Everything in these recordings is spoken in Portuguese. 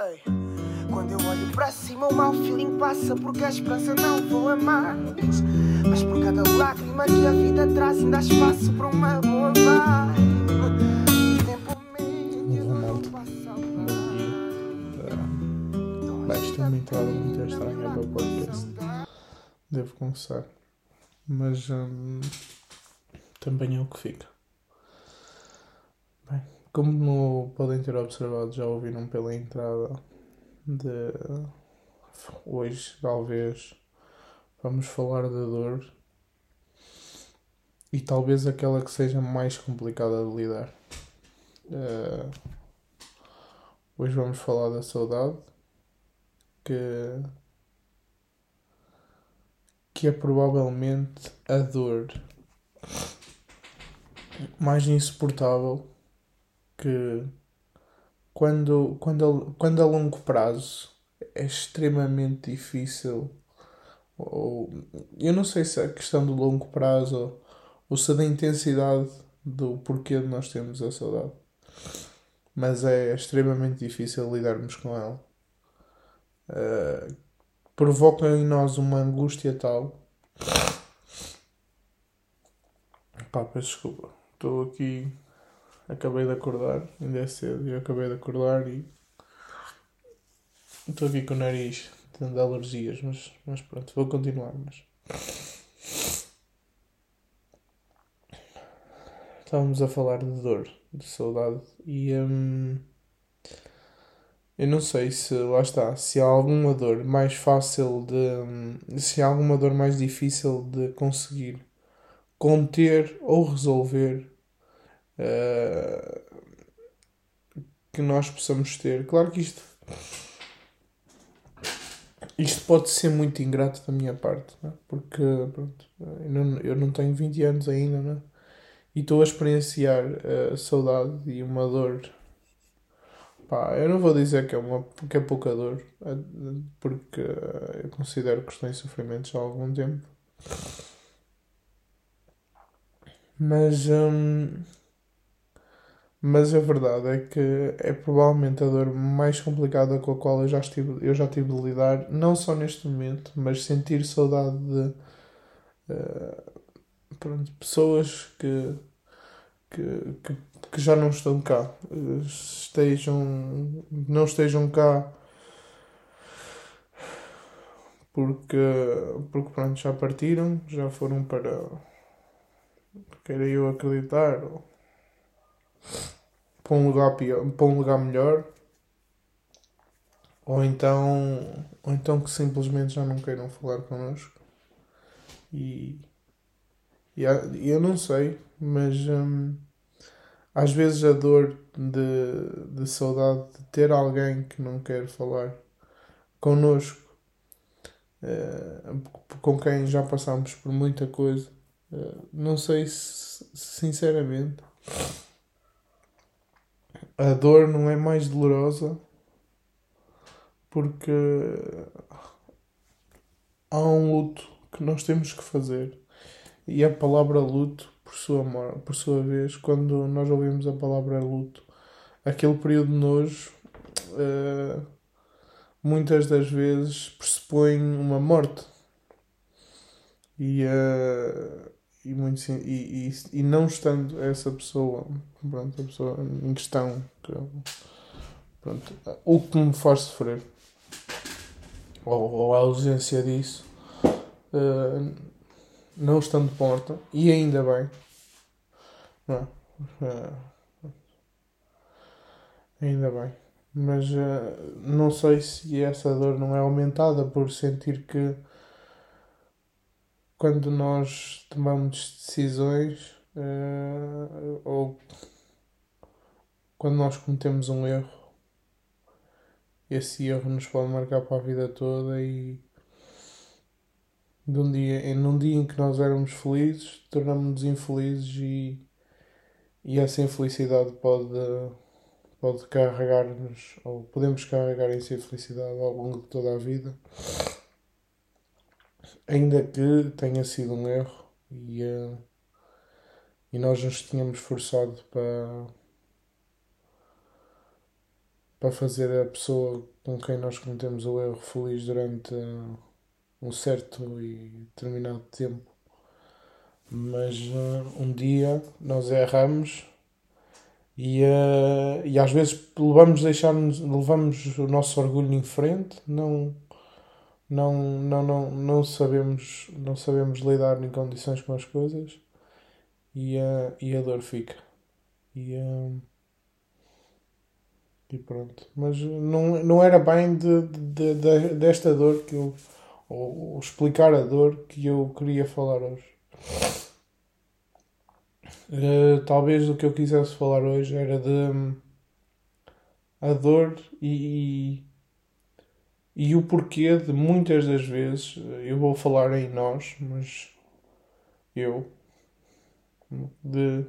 Ei, Quando eu olho para cima, o mau feeling passa porque a esperança não voa mais. Mas por cada lágrima que a vida traz, ainda há espaço para uma boa vibe. Tempo médio passa Bom Bem, isto é uma entrada muito estranha para o podcast. Devo confessar. Mas hum, também é o que fica. Bem, como podem ter observado, já ouviram pela entrada de hoje, talvez, vamos falar da dor e talvez aquela que seja mais complicada de lidar. Eh, hoje vamos falar da saudade, que, que é provavelmente a dor mais insuportável que quando, quando, quando a longo prazo é extremamente difícil ou eu não sei se é a questão do longo prazo ou, ou se é da intensidade do porquê de nós termos a saudade mas é extremamente difícil lidarmos com ela. Uh, provoca em nós uma angústia tal. Pá, peço desculpa. Estou aqui acabei de acordar, ainda é cedo, eu acabei de acordar e estou aqui com o nariz tendo alergias, mas, mas pronto, vou continuar. Mas... Estávamos a falar de dor, de saudade e hum, eu não sei se lá está, se há alguma dor mais fácil de hum, se há alguma dor mais difícil de conseguir conter ou resolver que nós possamos ter. Claro que isto. Isto pode ser muito ingrato da minha parte, é? porque pronto, eu, não, tenho 20 anos ainda, não é? e estou a experienciar a saudade e uma dor. Pá, eu não vou dizer que é, uma, que é pouca dor, é, porque eu considero que estou em sofrimento já há algum tempo. Mas. Hum, mas a verdade é que é provavelmente a dor mais complicada com a qual eu já, estive, eu já tive de lidar, não só neste momento, mas sentir saudade de uh, pronto, pessoas que, que, que, que, já não estão cá, estejam, não estejam cá porque, porque pronto, já partiram, já foram para queira eu acreditar. Ou, para um lugar pior, para um lugar melhor ou então ou então que simplesmente já não queiram falar connosco. E, e eu não sei mas hum, às vezes a dor de, de saudade de ter alguém que não quer falar connosco uh, com quem já passámos por muita coisa uh, não sei se sinceramente a dor não é mais dolorosa porque há um luto que nós temos que fazer. E a palavra luto por sua, por sua vez quando nós ouvimos a palavra luto aquele período de nojo uh, muitas das vezes pressupõe uma morte. E uh, e, muito, e, e, e não estando essa pessoa, pronto, a pessoa em questão, que, pronto, o que me faz sofrer, ou, ou a ausência disso, uh, não estando porta, e ainda bem, não, uh, ainda bem, mas uh, não sei se essa dor não é aumentada por sentir que quando nós tomamos decisões uh, ou quando nós cometemos um erro, esse erro nos pode marcar para a vida toda e de um dia, em um dia em que nós éramos felizes, tornamos-nos infelizes e, e essa infelicidade pode, pode carregar-nos, ou podemos carregar essa infelicidade ao longo de toda a vida ainda que tenha sido um erro e, uh, e nós nos tínhamos forçado para, para fazer a pessoa com quem nós cometemos o erro feliz durante um certo e determinado tempo. Mas uh, um dia nós erramos e, uh, e às vezes levamos, levamos o nosso orgulho em frente, não, não, não, não, não, sabemos, não sabemos lidar em condições com as coisas e, uh, e a dor fica. E, uh, e pronto. Mas não, não era bem de, de, de, desta dor que eu. Ou, ou explicar a dor que eu queria falar hoje. Uh, talvez o que eu quisesse falar hoje era de um, a dor e, e, e o porquê de muitas das vezes eu vou falar em nós, mas eu de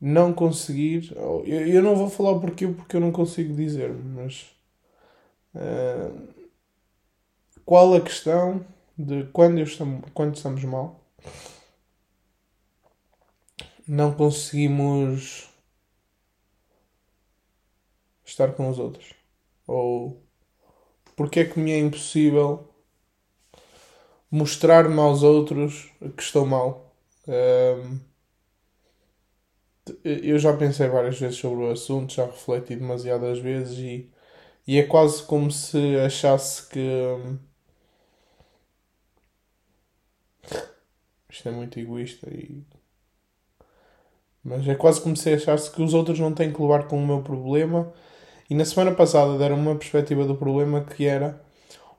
não conseguir. Eu, eu não vou falar o porquê porque eu não consigo dizer, mas uh, qual a questão de quando, eu estamos, quando estamos mal não conseguimos estar com os outros? Ou porque é que me é impossível mostrar-me aos outros que estou mal? Um, eu já pensei várias vezes sobre o assunto, já refleti demasiadas vezes e, e é quase como se achasse que. Um, isto é muito egoísta e mas é quase como se achasse que os outros não têm que levar com o meu problema. E na semana passada deram uma perspectiva do problema que era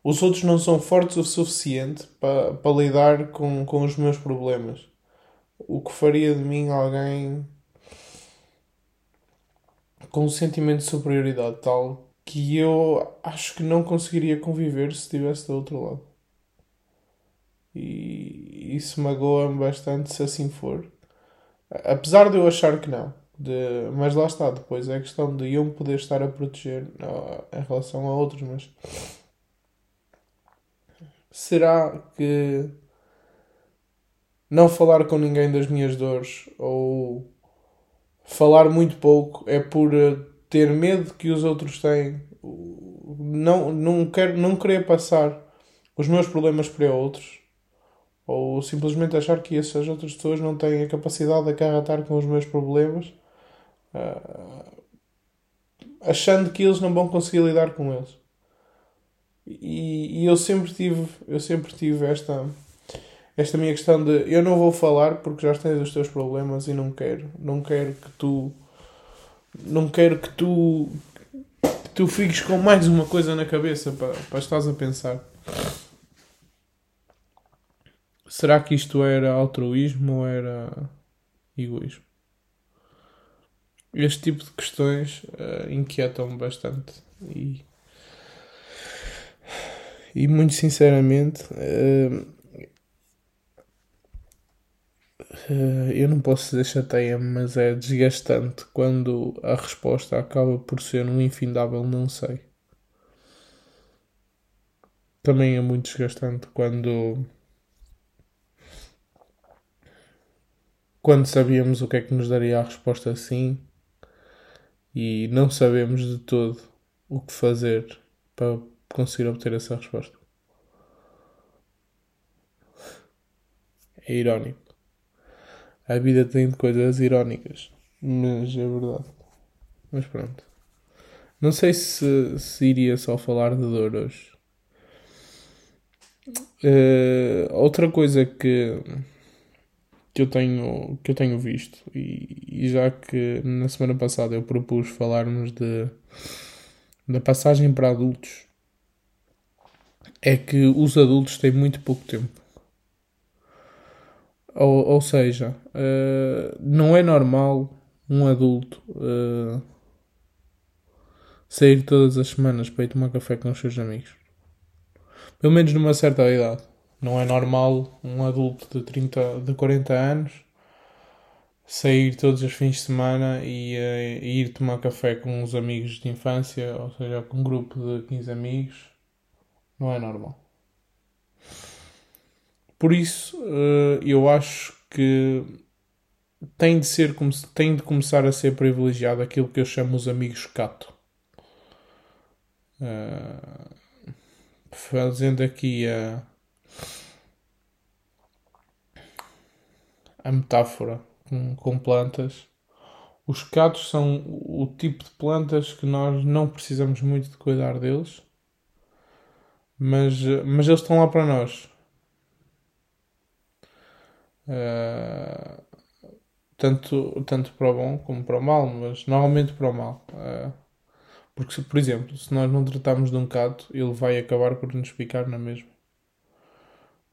os outros não são fortes o suficiente para, para lidar com, com os meus problemas. O que faria de mim alguém com um sentimento de superioridade tal que eu acho que não conseguiria conviver se estivesse do outro lado. E isso magoa-me bastante se assim for. Apesar de eu achar que não. De, mas lá está, depois é a questão de eu poder estar a proteger em relação a outros, mas será que não falar com ninguém das minhas dores ou falar muito pouco é por eh, ter medo que os outros têm, não, não, quero, não querer passar os meus problemas para outros ou simplesmente achar que essas outras pessoas não têm a capacidade de acarretar com os meus problemas, achando que eles não vão conseguir lidar com eles. E, e, eu sempre tive, eu sempre tive esta esta minha questão de eu não vou falar porque já tens os teus problemas e não quero, não quero que tu não quero que tu que tu fiques com mais uma coisa na cabeça para, para estás a pensar. Será que isto era altruísmo ou era egoísmo? Este tipo de questões uh, inquietam-me bastante e, e muito sinceramente uh, uh, eu não posso dizer chateia-me, mas é desgastante quando a resposta acaba por ser um infindável não sei. Também é muito desgastante quando quando sabíamos o que é que nos daria a resposta sim e não sabemos de todo o que fazer para conseguir obter essa resposta. É irónico. A vida tem coisas irónicas, mas é verdade. Mas pronto. Não sei se, se iria só falar de dor hoje. Uh, outra coisa que que eu tenho, que eu tenho visto. E, e já que na semana passada eu propus falarmos de, da passagem para adultos, é que os adultos têm muito pouco tempo. Ou, ou seja, uh, não é normal um adulto uh, sair todas as semanas para ir tomar café com os seus amigos. Pelo menos numa certa idade. Não é normal um adulto de 30, de 40 anos sair todos os fins de semana e, uh, ir tomar café com uns amigos de infância, ou seja, com um grupo de 15 amigos. Não é normal. Por isso, uh, eu acho que tem de, ser, tem de começar a ser privilegiado aquilo que eu chamo os amigos cato. Uh, fazendo aqui a, a metáfora com, com plantas. Os catos são o tipo de plantas que nós não precisamos muito de cuidar deles, mas, mas eles estão lá para nós. Uh, tanto, tanto para o bom como para o mal, mas normalmente para o mal. Uh, porque, por exemplo, se nós não tratarmos de um cato, ele vai acabar por nos picar na mesma.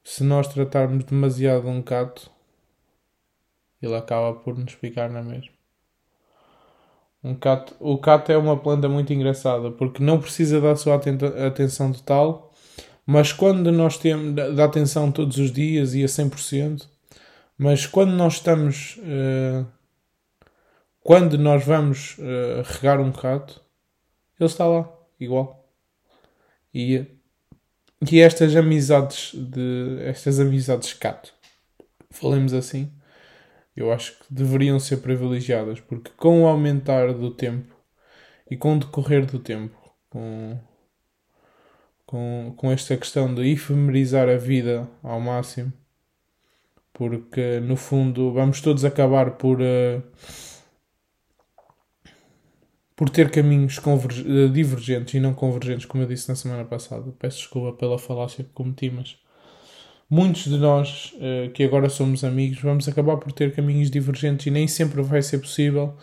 Se nós tratarmos demasiado de um cato, ele acaba por nos picar na mesma. Um cato, o cato é uma planta muito engraçada porque não precisa da sua atenção total, mas quando nós temos da atenção todos os dias e a 100%, mas quando nós estamos uh, quando nós vamos uh, regar um cato, ele está lá, igual. E, e estas amizades de estas amizades cato, falemos assim, eu acho que deveriam ser privilegiadas, porque com o aumentar do tempo e com o decorrer do tempo, com, com, com esta questão de efemerizar a vida ao máximo, porque no fundo vamos todos acabar por. Uh, por ter caminhos eh, divergentes e não convergentes, como eu disse na semana passada. Peço desculpa pela falácia que cometi, mas muitos de nós uh, que agora somos amigos vamos acabar por ter caminhos divergentes e nem sempre vai ser possível.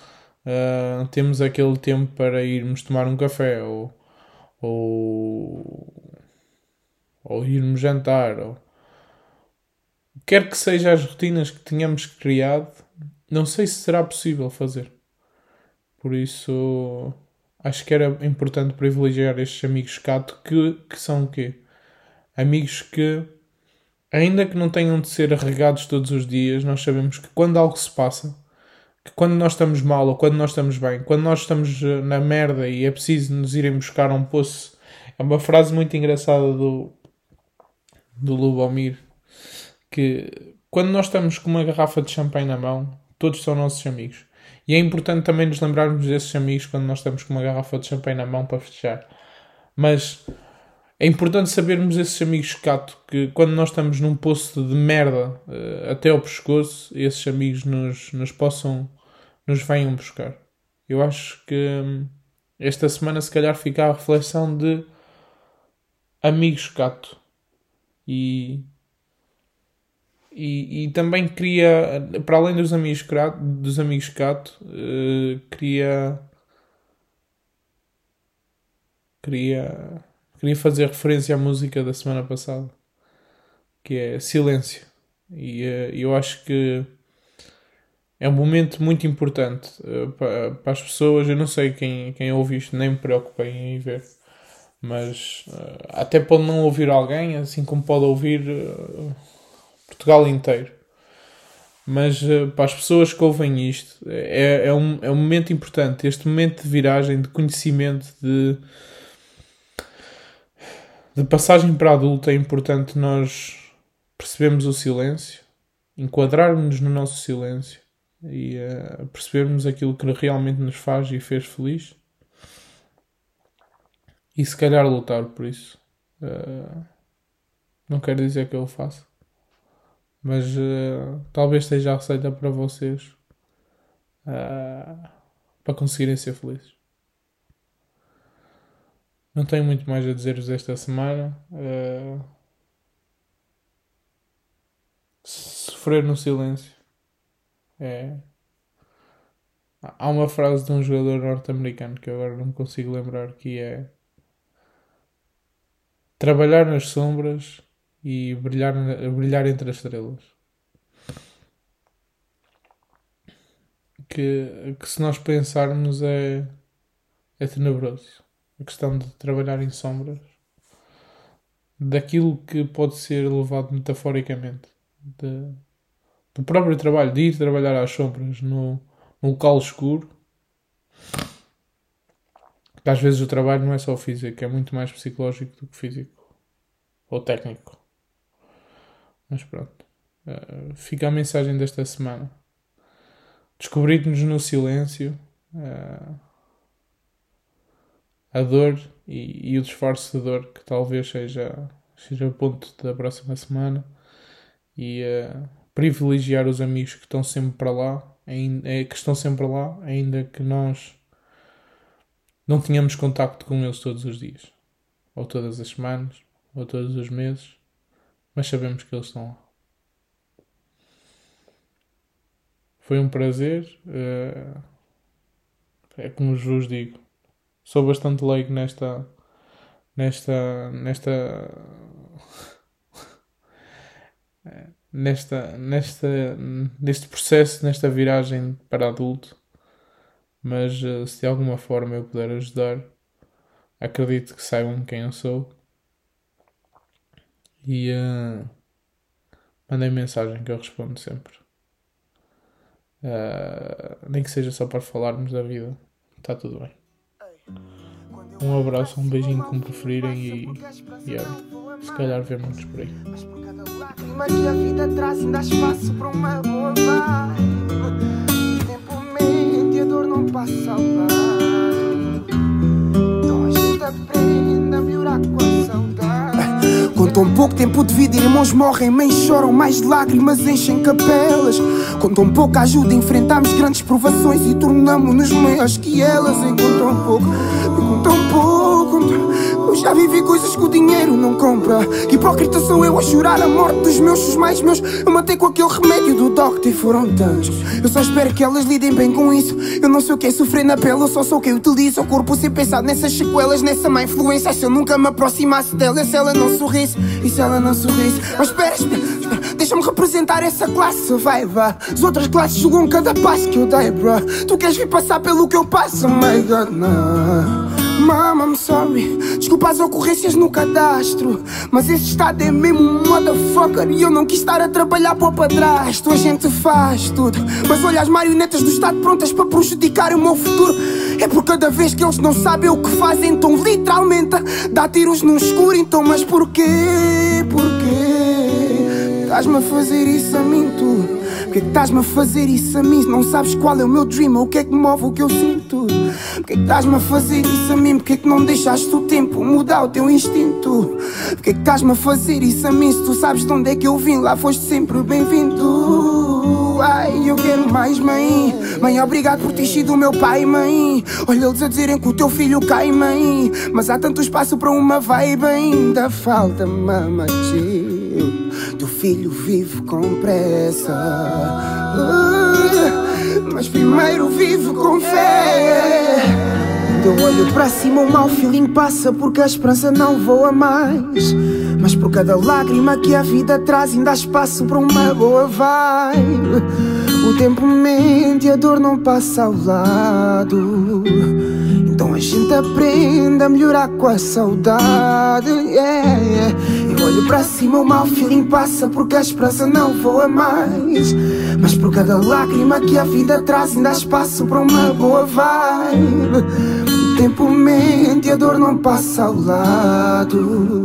Uh, temos aquele tempo para irmos tomar um café ou, ou, ou irmos jantar. Ou... Quer que seja as rotinas que tenhamos criado, não sei se será possível fazer. Por isso, acho que era importante privilegiar estes amigos cato que, que são o quê? Amigos que ainda que não tenham de ser regados todos os dias, nós sabemos que quando algo se passa, que quando nós estamos mal ou quando nós estamos bem, quando nós estamos eh, na merda e é preciso nos irem buscar um poço, é uma frase muito engraçada do, do Lubomir, que quando nós estamos com uma garrafa de champanhe na mão, todos são nossos amigos. E é importante também nos lembrarmos desses amigos quando nós estamos com uma garrafa de champanhe na mão para fechar. Mas é importante sabermos esses amigos cato que quando nós estamos num poço de merda uh, até ao pescoço, esses amigos nos, nos possam, nos venham buscar. Eu acho que hum, esta semana se calhar fica a reflexão de amigos cato. E, e, e também queria, para além dos amigos, dos amigos cato, uh, queria queria queria fazer referência à música da semana passada, que é Silêncio. E uh, eu acho que é um momento muito importante uh, para, as pessoas. Eu não sei quem, quem ouve isto, nem me preocupei em ver, mas uh, até pode não ouvir alguém, assim como pode ouvir Portugal inteiro. Mas para as pessoas que ouvem isto, é, é, um, é um momento importante. Este momento de viragem, de conhecimento, de de passagem para adulto é importante nós percebermos o silêncio, enquadrarmos-nos no nosso silêncio e uh, percebermos aquilo que realmente nos faz e fez feliz e se calhar lutar por isso. Uh, não quero dizer que eu o faço, mas uh, talvez seja a receita para vocês para conseguirem ser felizes. Não tenho muito mais a dizer-vos esta semana. Uh... Sofrer no silêncio. É. Há uma frase de um jogador norte-americano que agora não consigo lembrar que é trabalhar nas sombras e brilhar, brilhar entre as estrelas. Que, que se nós pensarmos é, é tenebroso a questão de trabalhar em sombras, daquilo que pode ser levado metaforicamente, de, do próprio trabalho, de ir trabalhar às sombras no, no local escuro. Às vezes o trabalho não é só físico, é muito mais psicológico do que físico ou técnico. Mas pronto, uh, fica a mensagem desta semana. descobrir-nos no silêncio uh, a dor e, e, o disfarce de dor que talvez seja, seja o ponto da próxima semana e uh, privilegiar os amigos que estão sempre para lá, eh, que estão sempre lá, ainda que nós não tenhamos contacto com eles todos os dias, ou todas as semanas, ou todos os meses, mas sabemos que eles estão lá. Foi um prazer. Uh, é como vos digo. Sou bastante leigo nesta. Nesta. Nesta. nesta, nesta, neste processo, nesta viragem para adulto, mas uh, se de alguma forma eu puder ajudar, acredito que saibam quem eu sou e uh, mandem mensagem que eu respondo sempre. Uh, nem que seja só para falarmos da vida, está tudo bem. Um abraço, um beijinho como preferirem e, e olha, se calhar vemos-nos por aí. Mas por cada lágrima que a vida traz ainda espaço para uma boa vibe. O tempo mente e a dor não passa ao lado. Então a gente aprende a melhorar com a saudade. Com tão pouco tempo de vida, irmãos morrem, mães choram, mais lágrimas enchem capelas. Com tão pouca ajuda, enfrentamos grandes provações e tornamos-nos maiores que elas. Enquanto tão pouco, com tão pouco, eu já vivi coisas que o dinheiro não compra. Hipócrita sou eu a chorar a morte dos meus, os mais meus. Eu matei com aquele remédio do doctor e foram tantos. Eu só espero que elas lidem bem com isso. Eu não sei o que é sofrer na pele, eu só sou quem utiliza o corpo sem pensar nessas sequelas, nessa má influência. Se eu nunca me aproximasse dela, se ela não sorrisse, e se ela não sorrisse. Mas espera, espera, espera. Deixa-me representar essa classe, vai, vá. As outras classes julgam cada passo que eu dei, bro. Tu queres vir passar pelo que eu passo, my God, não. Mama, I'm sorry. Desculpa as ocorrências no cadastro. Mas esse estado é mesmo um motherfucker. E eu não quis estar a trabalhar para o padrasto. A gente faz tudo. Mas olha as marionetas do Estado prontas para prejudicar o meu futuro. É por cada vez que eles não sabem o que fazem. Então, literalmente, dá tiros no escuro. Então, mas porquê? Porquê? Estás-me a fazer isso a mim? Porquê que estás-me a fazer isso a mim? Não sabes qual é o meu dream, o que é que move o que eu sinto? Porquê que estás-me a fazer isso a mim? Porquê que não deixaste o tempo mudar o teu instinto? Porquê que estás-me a fazer isso a mim? Se tu sabes de onde é que eu vim, lá foste sempre bem-vindo. Ai, eu quero mais, mãe. Mãe, obrigado por ter sido meu pai, mãe. Olha eles a dizerem que o teu filho cai, mãe. Mas há tanto espaço para uma vibe, ainda falta mamãe teu filho vive com pressa. Uh, mas primeiro vive com fé. Eu olho para cima, o mau feeling passa porque a esperança não voa mais. Mas por cada lágrima que a vida traz, ainda há espaço para uma boa vibe. O tempo mente e a dor não passa ao lado. Então a gente aprende a melhorar com a saudade. Yeah. Eu olho para cima, o mau feeling passa porque a esperança não voa mais. Mas por cada lágrima que a vida traz, ainda há espaço para uma boa vibe. O tempo mente e a dor não passa ao lado.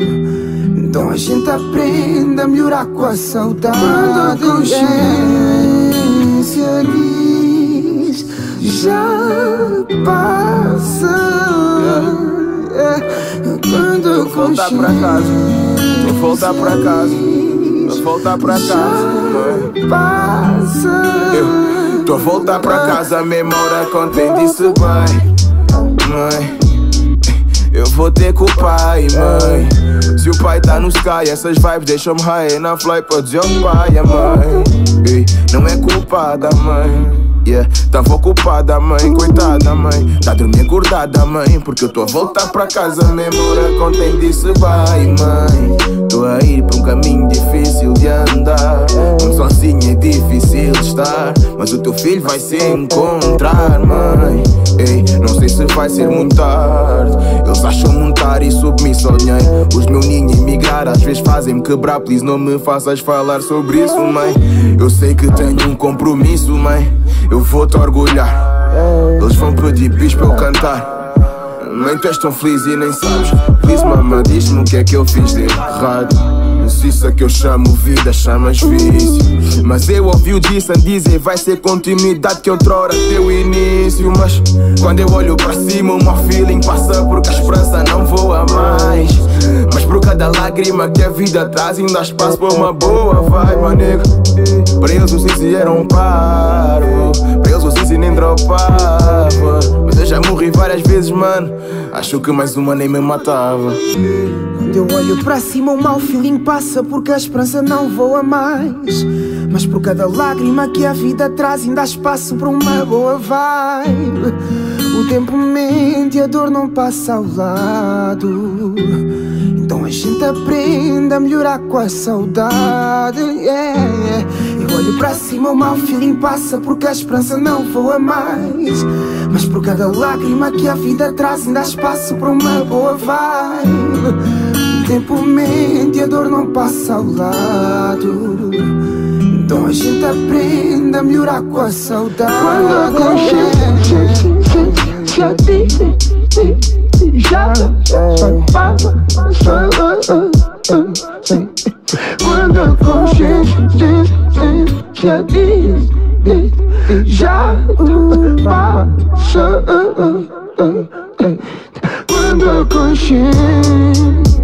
Então a gente aprende a melhorar com a saudade. Quando a consciência diz já passa. Quando a voltar pra casa, vou voltar pra casa, vou voltar pra casa. Passa. Eu tô a voltar pra casa, memória contém disse bem, mãe. Eu vou ter com o pai, mãe. Se o pai tá no sky, essas vibes deixam-me high na fly pra dizer ao pai, mãe. Ei, não é culpa da mãe. Yeah, tava ocupada, mãe, coitada, mãe. Tá dormindo acordada, mãe, porque eu tô a voltar pra casa. Memória contém disse vai, mãe. Tô a ir pra um caminho difícil de andar. Um sozinho é difícil estar. Mas o teu filho vai se encontrar, mãe. Ei, não sei se vai ser muito tarde. Eles acham montar e submisso ao dinheiro. Os meus ninhos emigrar às vezes fazem-me quebrar. Please, não me faças falar sobre isso, mãe. Eu sei que tenho um compromisso, mãe. Eu vou te orgulhar. Eles vão pedir bis para eu cantar. Nem tu és tão feliz e nem sabes. Please, mama, diz-me o que é que eu fiz de errado. se isso é que eu chamo vida, chamas vício. Mas eu ouvi o Dissan dizer vai ser continuidade que outrora deu início. Mas quando eu olho para cima, o meu feeling passa porque a esperança não voa mais. Mas por cada lágrima que a vida traz, ainda há espaço para uma boa vai, manego. Preso o Cici era um parvo. Preso o Cici nem dropava. Já morri várias vezes, mano. Acho que mais uma nem me matava. Quando eu olho para cima, o mau feeling passa porque a esperança não voa mais. Mas por cada lágrima que a vida traz, ainda há espaço para uma boa vibe. O tempo mente e a dor não passa ao lado. Então a gente aprende a melhorar com a saudade. Yeah. Olho para cima, o mau feeling passa porque a esperança não voa mais. Mas por cada lágrima que a vida traz, ainda há espaço para uma boa vibe. O tempo mente e a dor não passa ao lado. Então a gente aprende a melhorar com a saudade. Quando a consciência já passa. Quando a consciência já passa. Quando a consciência